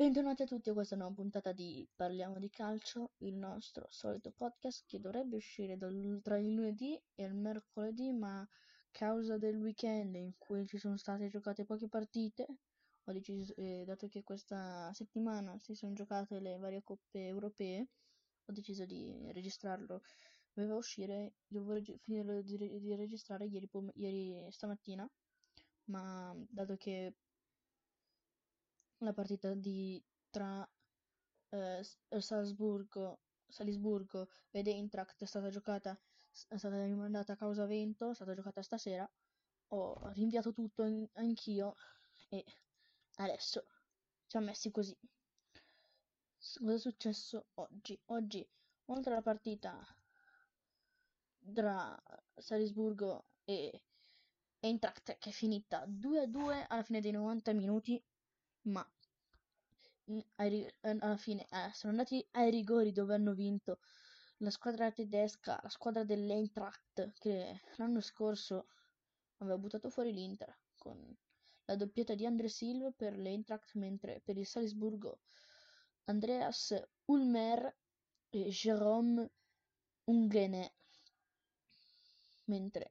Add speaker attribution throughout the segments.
Speaker 1: Bentornati a tutti a questa nuova puntata di Parliamo di calcio, il nostro solito podcast che dovrebbe uscire dal, tra il lunedì e il mercoledì, ma a causa del weekend in cui ci sono state giocate poche partite, ho deciso, eh, dato che questa settimana si sono giocate le varie coppe europee, ho deciso di registrarlo. Doveva uscire, dovevo reg- finire di, di registrare ieri, pom- ieri stamattina, ma dato che la partita di tra eh, Salzburgo, Salisburgo ed Eintracht è stata giocata, è stata rimandata a causa vento, è stata giocata stasera. Ho rinviato tutto in, anch'io e adesso ci ha messi così. Cosa è successo oggi? Oggi, oltre alla partita tra Salisburgo e Eintracht che è finita 2-2 alla fine dei 90 minuti, ma alla fine eh, sono andati ai rigori dove hanno vinto la squadra tedesca, la squadra dell'Eintracht che l'anno scorso aveva buttato fuori l'Inter con la doppietta di Andre Silva per l'Eintracht, mentre per il Salisburgo Andreas Ulmer e Jérôme Unghene. Mentre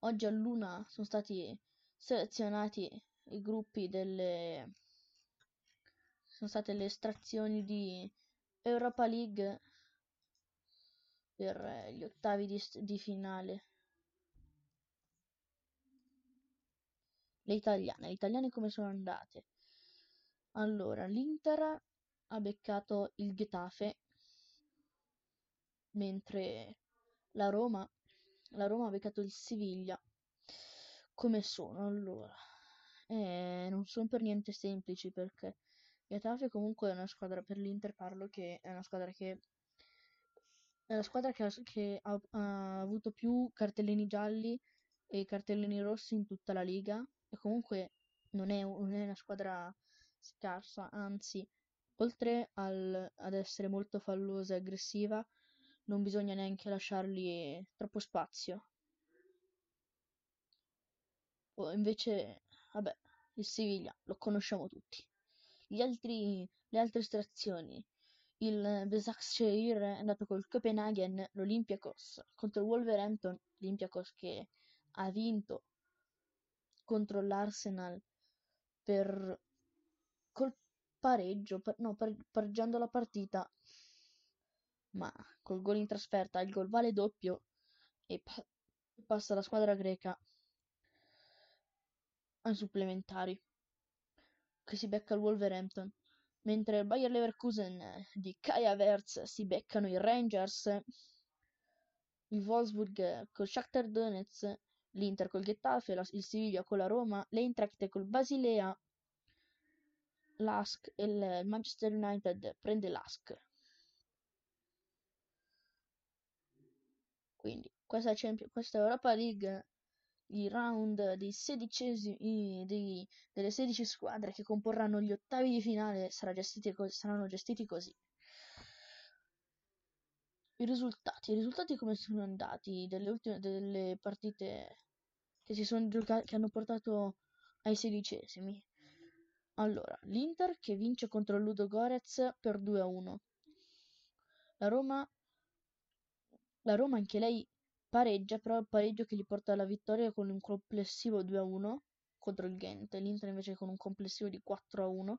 Speaker 1: oggi a Luna sono stati selezionati i gruppi delle sono state le estrazioni di Europa League per gli ottavi di, di finale. Le italiane, le italiane come sono andate? Allora, l'Inter ha beccato il Getafe, mentre la Roma, la Roma ha beccato il Siviglia. Come sono allora? Eh, non sono per niente semplici perché Getafe comunque è una squadra per l'Inter parlo che è una squadra che è la squadra che, ha, che ha, ha avuto più cartellini gialli e cartellini rossi in tutta la Liga e comunque non è, non è una squadra scarsa, anzi, oltre al, ad essere molto fallosa e aggressiva, non bisogna neanche lasciargli troppo spazio. O invece, vabbè, il Siviglia lo conosciamo tutti. Altri, le altre estrazioni. Il Besiktasir è andato col Copenhagen, l'Olympiakos contro il Wolverhampton, l'Olympiakos che ha vinto contro l'Arsenal per col pareggio, per, no, pareggiando la partita, ma col gol in trasferta, il gol vale doppio e pa- passa la squadra greca ai supplementari che si becca il Wolverhampton, mentre il Bayer Leverkusen di Kai Havertz si beccano i Rangers, il Wolfsburg col Shakhtar Donetsk, l'Inter col Getafe, la, il Siviglia con la Roma, l'Eintracht col Basilea, l'Ask e il Manchester United prende l'Ask. Quindi questa, Champions, questa Europa League i round dei sedicesimi, dei, delle 16 squadre che comporranno gli ottavi di finale gestiti, saranno gestiti così. I risultati, i risultati come sono andati delle ultime delle partite che si sono giocate, che hanno portato ai sedicesimi. Allora, l'Inter che vince contro Ludo Gorez per 2 a 1. La Roma, la Roma anche lei Pareggia però il pareggio che gli porta alla vittoria con un complessivo 2-1 contro il Ghent, l'Inter invece con un complessivo di 4-1.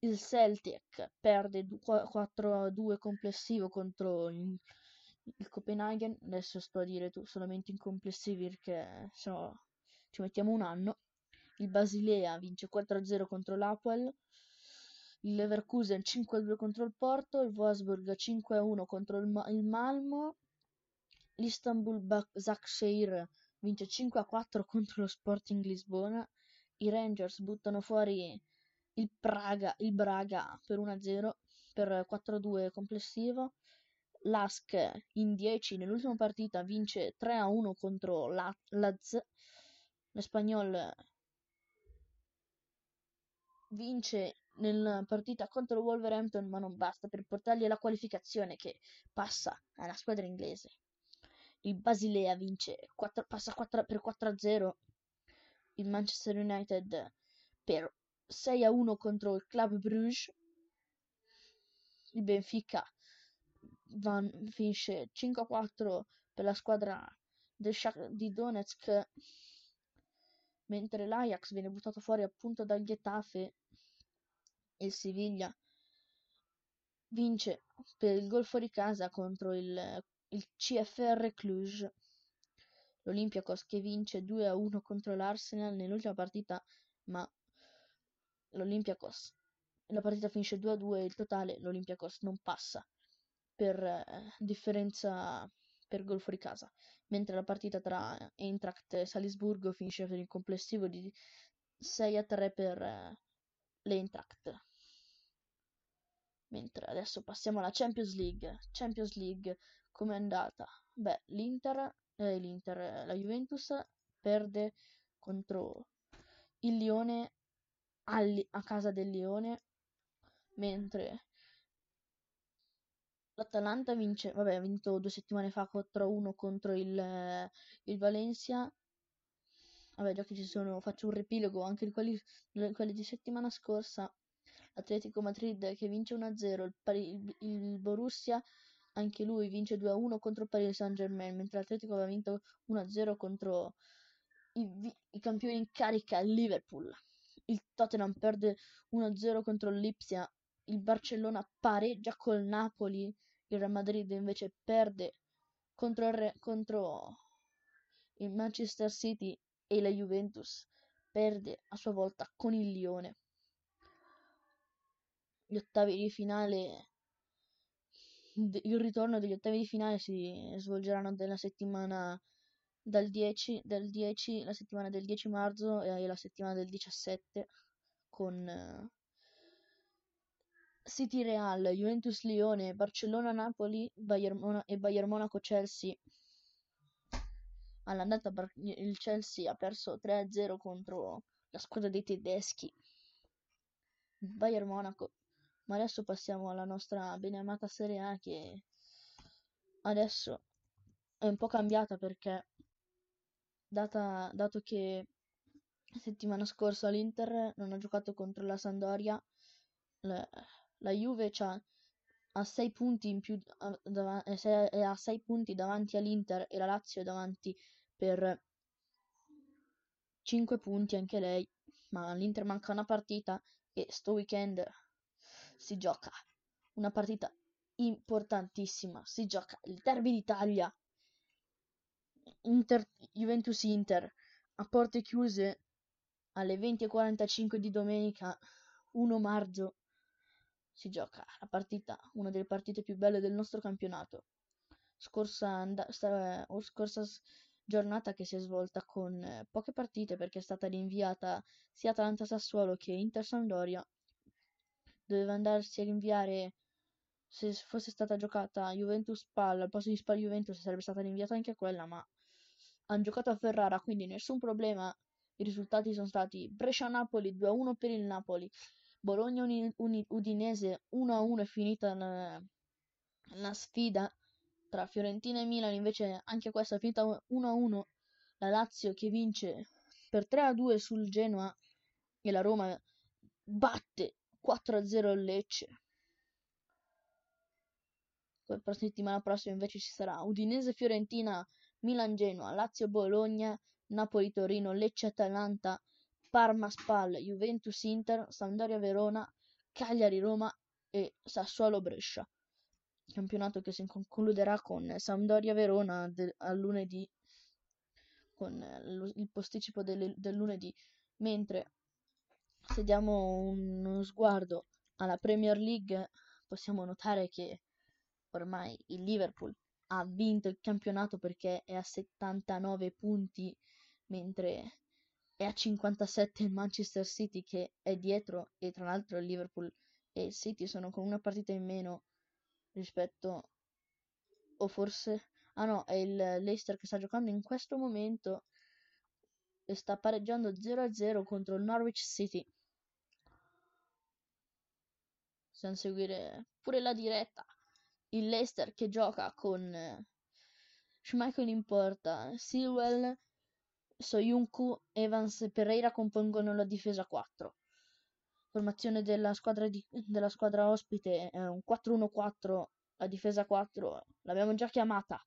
Speaker 1: Il Celtic perde 4-2 complessivo contro il, il Copenaghen, adesso sto a dire tu solamente in complessivi perché se no ci mettiamo un anno. Il Basilea vince 4-0 contro l'Apoel, il Leverkusen 5-2 contro il Porto, il Wolfsburg 5-1 contro il, Ma- il Malmo, l'Istanbul Başakşehir vince 5 a 4 contro lo Sporting Lisbona, i Rangers buttano fuori il Praga, il Braga per 1-0 per 4-2 complessivo, l'Ask in 10 nell'ultima partita vince 3-1 contro la Laz, l'Espagnol vince nella partita contro Wolverhampton ma non basta per portargli la qualificazione che passa alla squadra inglese il Basilea vince 4, passa 4, per 4-0 il Manchester United per 6 a 1 contro il Club Bruges. Il Benfica van, finisce 5 a 4 per la squadra Shak- di Donetsk, mentre l'Ajax viene buttato fuori appunto dal Getafe e il Siviglia vince per il gol fuori casa contro il, il CFR Cluj. L'Olympiacos che vince 2 a 1 contro l'Arsenal nell'ultima partita, ma l'Olympiacos la partita finisce 2 a 2 il totale l'Olympiacos non passa per eh, differenza per gol fuori casa, mentre la partita tra Eintracht e Salisburgo finisce per il complessivo di 6 a 3 per eh, l'Eintracht. Mentre adesso passiamo alla Champions League. Champions League come è andata? Beh, l'Inter, eh, l'Inter, la Juventus perde contro il Lione a casa del Lione, mentre l'Atalanta vince, vabbè, ha vinto due settimane fa 4-1 contro il, il Valencia. Vabbè, già che ci sono, faccio un riepilogo anche di quelli, quelli di settimana scorsa. Atletico Madrid che vince 1-0, il, il, il Borussia anche lui vince 2-1 contro Paris Saint Germain, mentre l'Atletico aveva vinto 1-0 contro i, i, campioni in carica, Liverpool. Il Tottenham perde 1-0 contro l'Ipsia, il Barcellona pareggia col Napoli, il Real Madrid invece perde contro il, Re, contro il Manchester City e la Juventus perde a sua volta con il Lione. Gli ottavi di finale il ritorno degli ottavi di finale si svolgeranno nella settimana dal 10, del 10, la settimana del 10 marzo e la settimana del 17 con uh, City Real, Juventus Lione, Barcellona Napoli e Bayern Monaco Chelsea. All'andata il Chelsea ha perso 3-0 contro la squadra dei tedeschi. Bayern Monaco ma adesso passiamo alla nostra beneamata Serie A che adesso è un po' cambiata perché data, dato che settimana scorsa l'Inter non ha giocato contro la Sandoria, la, la Juve ha 6 punti in più è a 6 punti davanti all'Inter e la Lazio è davanti per 5 punti anche lei, ma all'Inter manca una partita e sto weekend si gioca una partita importantissima, si gioca il derby d'Italia, Inter, Juventus Inter, a porte chiuse alle 20.45 di domenica 1 marzo si gioca la partita, una delle partite più belle del nostro campionato. Scorsa, and- sta- scorsa giornata che si è svolta con eh, poche partite perché è stata rinviata sia Atalanta Sassuolo che Inter Sampdoria doveva andarsi a rinviare se fosse stata giocata Juventus Spal al posto di Spal Juventus sarebbe stata rinviata anche quella ma hanno giocato a Ferrara quindi nessun problema. I risultati sono stati Brescia-Napoli 2-1 per il Napoli Bologna-Udinese 1-1 è finita la, la sfida tra Fiorentina e Milan invece anche questa è finita 1-1 la Lazio che vince per 3-2 sul Genoa e la Roma batte 4-0 il Lecce. Per settimana prossima invece ci sarà Udinese Fiorentina, Milan Genoa, Lazio Bologna, Napoli Torino, Lecce Atalanta, Parma Spal, Juventus Inter, Sampdoria Verona, Cagliari Roma e Sassuolo Brescia. Campionato che si concluderà con Sampdoria Verona del, al lunedì con il posticipo del, del lunedì, mentre se diamo uno sguardo alla Premier League possiamo notare che ormai il Liverpool ha vinto il campionato perché è a 79 punti mentre è a 57 il Manchester City che è dietro e tra l'altro il Liverpool e il City sono con una partita in meno rispetto o forse ah no è il Leicester che sta giocando in questo momento e sta pareggiando 0-0 contro il Norwich City possiamo seguire pure la diretta. Il Leicester che gioca con eh, Schmeichel in porta, Silwell, Soyuncu, Evans e Pereira compongono la difesa 4. Formazione della squadra, di, della squadra ospite è un 4-1-4, la difesa 4, l'abbiamo già chiamata.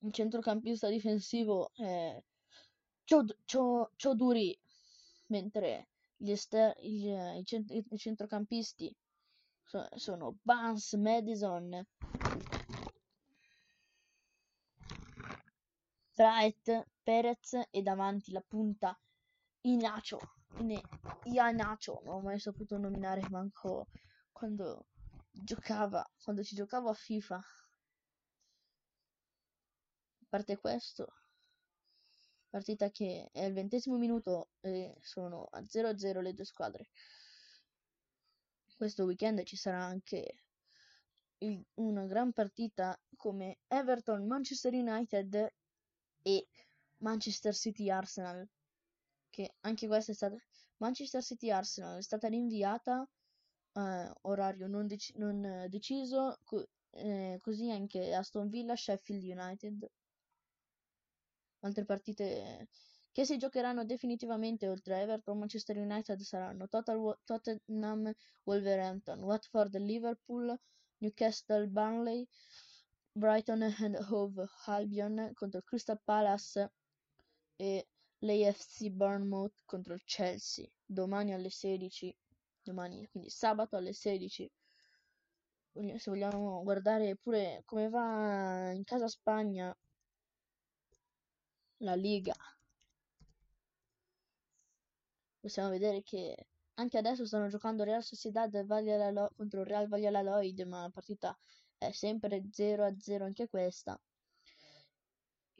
Speaker 1: Il centrocampista difensivo è Choduri, mentre gli ester- gli, i, cent- i, centrocampisti so- sono Barnes, Madison, Wright, Perez e davanti la punta Inacio. Ianacio, non ho mai saputo nominare manco quando giocava, quando ci giocavo a FIFA. A parte questo, partita che è il ventesimo minuto e sono a 0-0 le due squadre. Questo weekend ci sarà anche il, una gran partita come Everton Manchester United e Manchester City Arsenal che anche questa è stata Manchester City Arsenal è stata rinviata eh, orario non, dec- non deciso co- eh, così anche Aston Villa Sheffield United altre partite che si giocheranno definitivamente oltre a Everton Manchester United saranno Total, Tottenham Wolverhampton Watford Liverpool Newcastle Burnley Brighton and Hove Albion contro Crystal Palace e l'AFC Bournemouth contro il Chelsea domani alle 16 domani quindi sabato alle 16 se vogliamo guardare pure come va in casa Spagna la Liga. Possiamo vedere che anche adesso stanno giocando Real Sociedad contro Real Valladolid ma la partita è sempre 0 a 0 anche questa.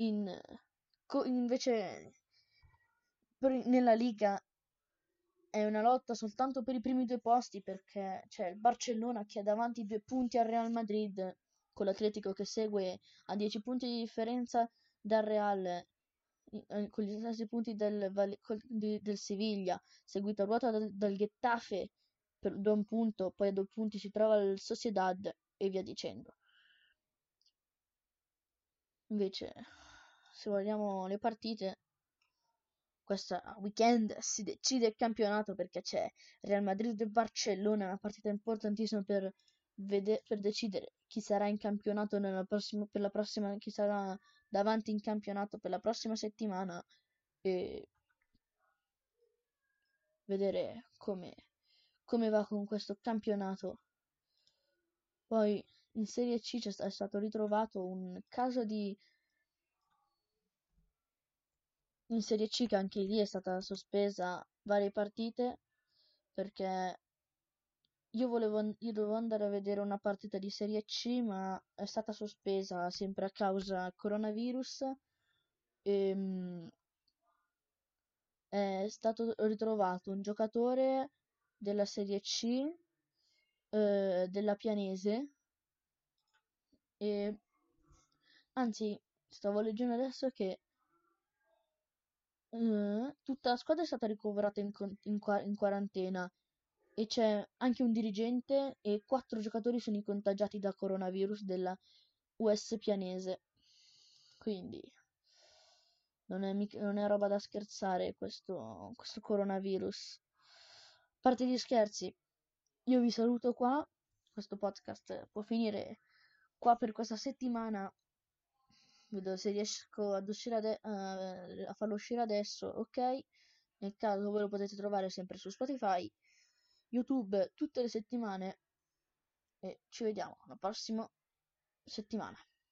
Speaker 1: In, invece per, nella Liga è una lotta soltanto per i primi due posti perché c'è il Barcellona che ha davanti due punti al Real Madrid con l'Atletico che segue a 10 punti di differenza dal Real eh, con gli stessi punti del, del, Siviglia seguito a ruota dal, dal Getafe per, da un punto poi a due punti si trova il Sociedad e via dicendo. Invece se vogliamo le partite questo weekend si decide il campionato perché c'è Real Madrid e Barcellona, una partita importantissima per, vede- per decidere chi sarà in campionato nella prossima, per la prossima, chi sarà davanti in campionato per la prossima settimana e vedere come, come va con questo campionato. Poi in Serie C è stato ritrovato un caso di in Serie C che anche lì è stata sospesa varie partite perché io volevo io dovevo andare a vedere una partita di Serie C ma è stata sospesa sempre a causa coronavirus. E ehm, è stato ritrovato un giocatore della Serie C eh, della Pianese. E anzi stavo leggendo adesso che eh, tutta la squadra è stata ricoverata in, in, in quarantena e c'è anche un dirigente e quattro giocatori sono contagiati da coronavirus della US pianese. Quindi non è, mica, non è roba da scherzare questo, questo coronavirus. A parte gli scherzi, io vi saluto qua. Questo podcast può finire qua per questa settimana vedo se riesco ad uscire ade- uh, a farlo uscire adesso ok nel caso voi lo potete trovare sempre su Spotify YouTube tutte le settimane e ci vediamo la prossima settimana